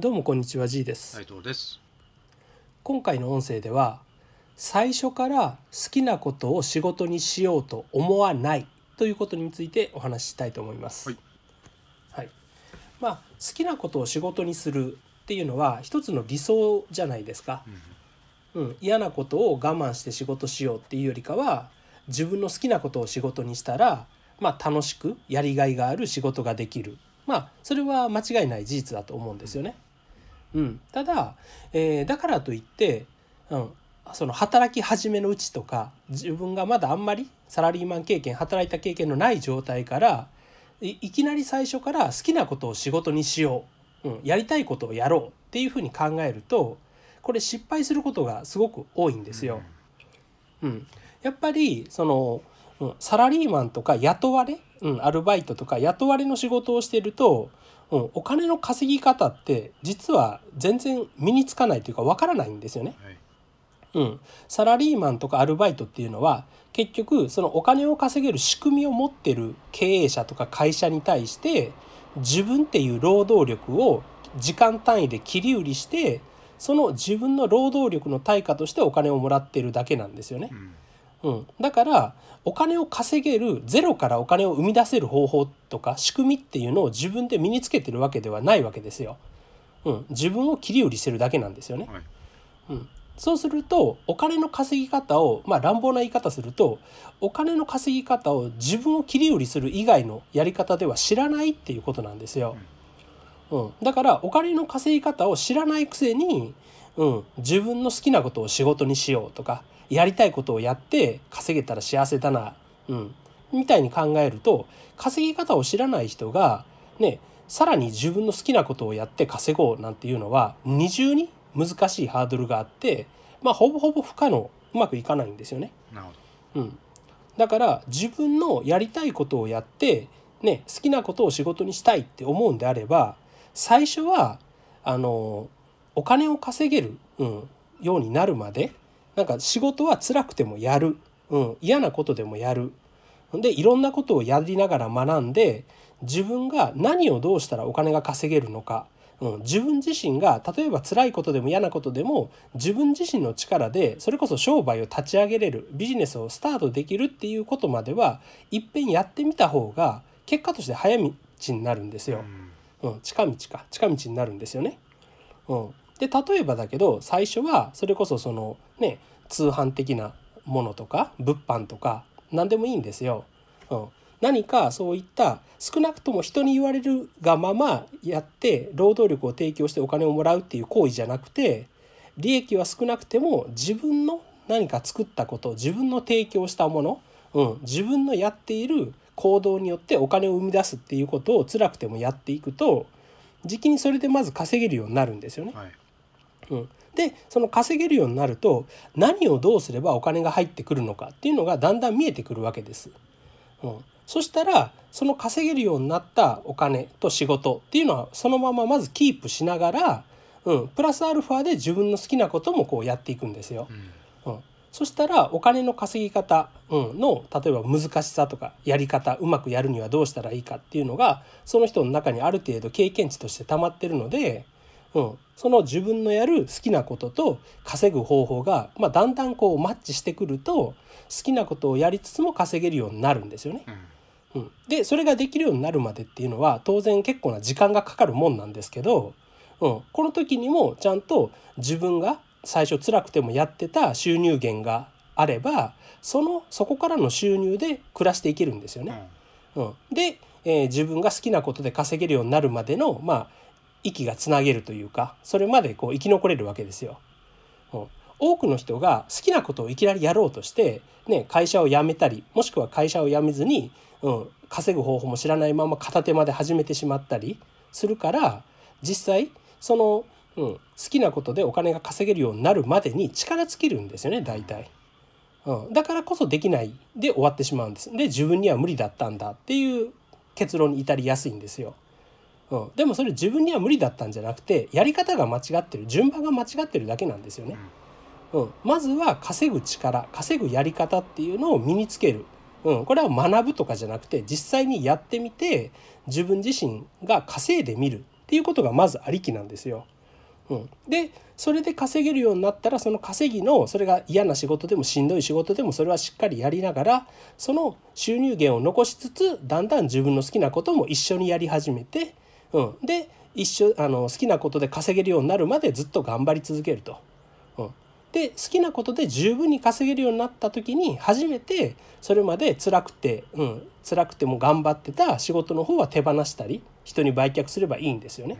どうもこんにちは G です、斉藤です。今回の音声では最初から好きなことを仕事にしようと思わないということについてお話ししたいと思います。はい。はいまあ好きなことを仕事にするっていうのは一つの理想じゃないですか。うん、嫌なことを我慢して仕事しようっていうよりかは自分の好きなことを仕事にしたら、まあ、楽しくやりがいがある仕事ができるまあそれは間違いない事実だと思うんですよね。うん、ただ、えーだからといって、うん、その働き始めのうちとか自分がまだあんまりサラリーマン経験働いた経験のない状態からいいきなり最初から好きなことを仕事にしよう、うん、やりたいことをやろうっていうふうに考えるとこれ失敗することがすごく多いんですよ。うん、やっぱりその、うん、サラリーマンとか雇われ、うん、アルバイトとか雇われの仕事をしてると、うん、お金の稼ぎ方って実は全然身につかないというかわからないんですよね。はい。うん、サラリーマンとかアルバイトっていうのは結局そのお金を稼げる仕組みを持ってる経営者とか会社に対して自分っていう労働力を時間単位で切り売りしてその自分の労働力の対価としてお金をもらってるだけなんですよねう。ん。うん、だからお金を稼げるゼロからお金を生み出せる方法とか仕組みっていうのを自分で身につけてるわけではないわけですよ。うん、自分を切り売りしてるだけなんですよね。はい。うん、そうするとお金の稼ぎ方をまあ乱暴な言い方するとお金の稼ぎ方を自分を切り売りする以外のやり方では知らないっていうことなんですよ。うん、だからお金の稼ぎ方を知らないくせに、うん、自分の好きなことを仕事にしようとかやりたいことをやって稼げたら幸せだな、うん、みたいに考えると稼ぎ方を知らない人がねさらに自分の好きなことをやって稼ごうなんていうのは二重に難しいハードルがあってまあほぼほぼ不可能うまくいかないんですよね。なるほうん、だから自分のやりたいことをやって、ね、好きなことを仕事にしたいって思うんであれば最初はあのお金を稼げる、うん、ようになるまでなんか仕事は辛くてもやる、うん、嫌なことでもやるでいろんなことをやりながら学んで自分が何をどうしたらお金が稼げるのか、うん、自分自身が例えば辛いことでも嫌なことでも自分自身の力でそれこそ商売を立ち上げれるビジネスをスタートできるっていうことまではいっぺんやってみた方が結果として早道になるんですど。よ。うん。うん、近道か近道になるんですよね。うん、で例えばだけど最初はそれこそそのね通販的なものとか物販とか何でもいいんですよ。うん、何かそういった少なくとも人に言われるがままやって労働力を提供してお金をもらうっていう行為じゃなくて利益は少なくても自分の何か作ったこと自分の提供したもの、うん、自分のやっている行動によってお金を生み出すっていうことを辛くてもやっていくと時期にそれでまず稼げるようになるんですよね。はい。うん、でその稼げるようになると何をどうすればお金が入ってくるのかっていうのがだんだん見えてくるわけです。うん、そしたらその稼げるようになったお金と仕事っていうのはそのまままずキープしながら、うん、プラスアルファで自分の好きなこともこうやっていくんですよ。うん。うん、そしたらお金の稼ぎ方、うん、の例えば難しさとかやり方うまくやるにはどうしたらいいかっていうのがその人の中にある程度経験値として溜まってるので、うん、その自分のやる好きなことと稼ぐ方法が、まあ、だんだんこうマッチしてくると好きなことをやりつつも稼げるようになるんですよね。うん。うん、でそれができるようになるまでっていうのは当然結構な時間がかかるもんなんですけど、うん、この時にもちゃんと自分が最初辛くてもやってた収入源があればそのそこからの収入で暮らしていけるんですよね。うん、で、えー自分が好きなことで稼げるようになるまでのまあ息がつなげるというかそれまでこう生き残れるわけですよ。うん、多くの人が好きなことをいきなりやろうとして、ね、会社を辞めたりもしくは会社を辞めずに、うん、稼ぐ方法も知らないまま片手間で始めてしまったりするから実際その、うん、好きなことでお金が稼げるようになるまでに力尽きるんですよね大体。うん、だからこそできないで終わってしまうんです。で自分には無理だったんだっていう結論に至りやすいんですよ。うん、でもそれ自分には無理だったんじゃなくてやり方が間違ってる。順番が間違ってるだけなんですよね。うん、まずは稼ぐ力稼ぐやり方っていうのを身につける、うん、これは学ぶとかじゃなくて実際にやってみて自分自身が稼いでみるっっていうことがまずありきなんですよ。うん、でそれで稼げるようになったらその稼ぎのそれが嫌な仕事でもしんどい仕事でもそれはしっかりやりながらその収入源を残しつつだんだん自分の好きなことも一緒にやり始めて、うん、で一緒あの好きなことで稼げるようになるまでずっと頑張り続けると。うん、で好きなことで十分に稼げるようになった時に初めてそれまで辛くて、うん、辛くても頑張ってた仕事の方は手放したり人に売却すればいいんですよね。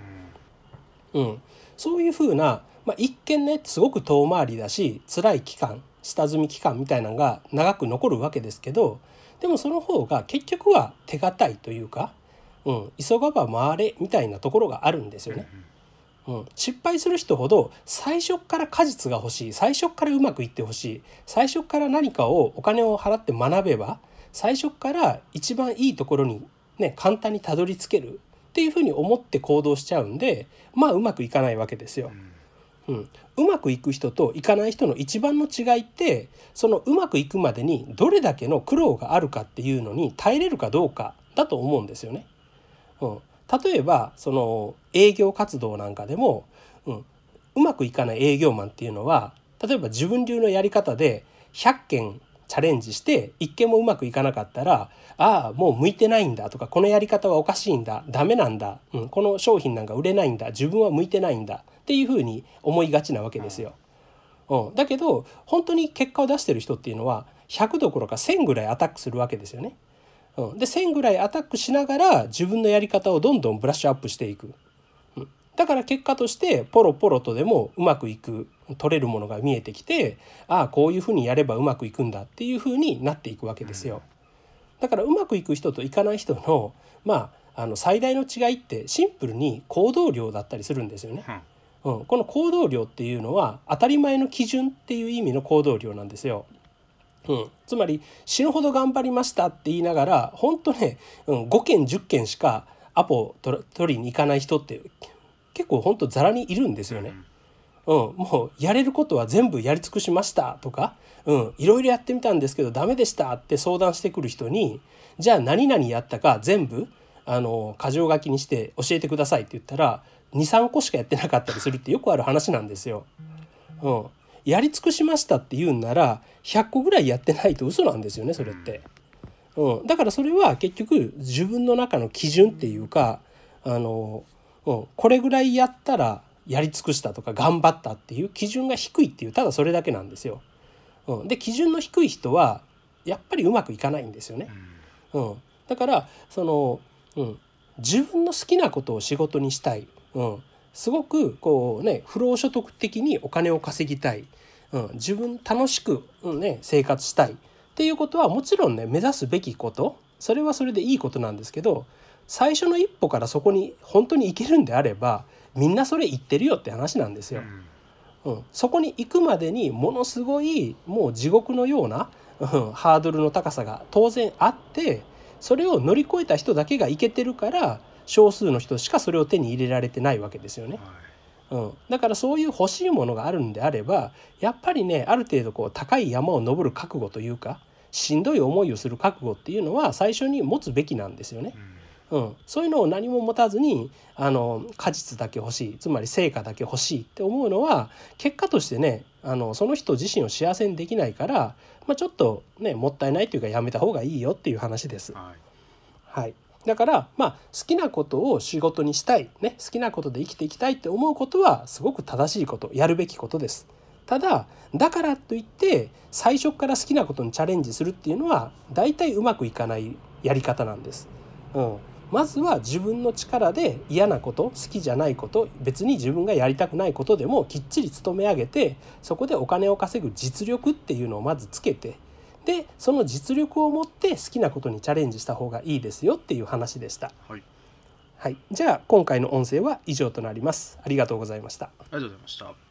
うん、そういうふうな、まあ、一見ねすごく遠回りだし辛い期間下積み期間みたいなのが長く残るわけですけどでもその方が結局は手堅いというか、うん、急がば回れみたいなところがあるんですよね。うん、失敗する人ほど最初から果実が欲しい。最初からうまくいってほしい。最初から何かをお金を払って学べば最初から一番いいところにね簡単にたどり着ける。っていうふうに思って行動しちゃうんでまあうまくいかないわけですよ。うん、うまくいく人といかない人の一番の違いってそのうまくいくまでにどれだけの苦労があるかっていうのに耐えれるかどうかだと思うんですよね。うん、例えばその営業活動なんかでも、うん、うまくいかない営業マンっていうのは例えば自分流のやり方で100件チャレンジして一件もうまくいかなかったらああもう向いてないんだとかこのやり方はおかしいんだダメなんだ、うん、この商品なんか売れないんだ自分は向いてないんだっていうふうに思いがちなわけですよ。うん、だけど本当に結果を出してる人っていうのは100どころか1,000ぐらいアタックするわけですよね。うん、で1,000ぐらいアタックしながら自分のやり方をどんどんブラッシュアップしていく。だから結果としてポロポロとでもうまくいく取れるものが見えてきてああこういうふうにやればうまくいくんだっていうふうになっていくわけですよ。だからうまくいく人といかない人のまああの最大の違いってシンプルに行動量だったりするんですよね。うん、この行動量っていうのは当たり前の基準っていう意味の行動量なんですよ。うん、つまり死ぬほど頑張りましたって言いながら本当ね、うん、5件10件しかアポ取りに行かない人って結構ほんとざらにいるんですよね。うん、もうやれることは全部やり尽くしましたとか、うん、いろいろやってみたんですけどダメでしたって相談してくる人にじゃあ何々やったか全部あの箇条書きにして教えてくださいって言ったら23個しかやってなかったりするってよくある話なんですよ。うん、やり尽くしましたって言うんなら100個ぐらいやってないと嘘なんですよねそれって。うん、だからそれは結局自分の中の基準っていうかあのうん、これぐらいやったらやり尽くしたとか頑張ったっていう基準が低いっていうただそれだけなんですよ。うん、で基準の低い人はやっぱりうまくいかないんですよね。うん、だからその、うん、自分の好きなことを仕事にしたい、うん、すごくこうね不労所得的にお金を稼ぎたい、うん、自分楽しく、うんね、生活したい。っていうことはもちろんね目指すべきこと。それはそれでいいことなんですけど最初の一歩からそこに本当に行けるんであればみんなそれ言ってるよって話なんですよ。うん、そこに行くまでにものすごいもう地獄のような、うん、ハードルの高さが当然あってそれを乗り越えた人だけが行けてるから少数の人しかそれを手に入れられてないわけですよね。うん、だからそういう欲しいものがあるんであればやっぱりねある程度こう高い山を登る覚悟というかしんどい思いをする覚悟っていうのは最初に持つべきなんですよね。うんうん、そういうのを何も持たずにあの果実だけ欲しいつまり成果だけ欲しいって思うのは結果としてねあのその人自身を幸せにできないから、まあ、ちょっとねもったいないというかやめた方がいいよっていう話です。はい、はい、だからまあ好きなことを仕事にしたい、ね、好きなことで生きていきたいって思うことはすごく正しいことやるべきことです。ただだからといって最初から好きなことにチャレンジするっていうのは大体うまくいかないやり方なんです。うん、まずは自分の力で嫌なこと好きじゃないこと別に自分がやりたくないことでもきっちり勤め上げてそこでお金を稼ぐ実力っていうのをまずつけてでその実力を持って好きなことにチャレンジした方がいいですよっていう話でした。はい、はい、じゃあ今回の音声は以上となります。ありがとうございました。ありがとうございました。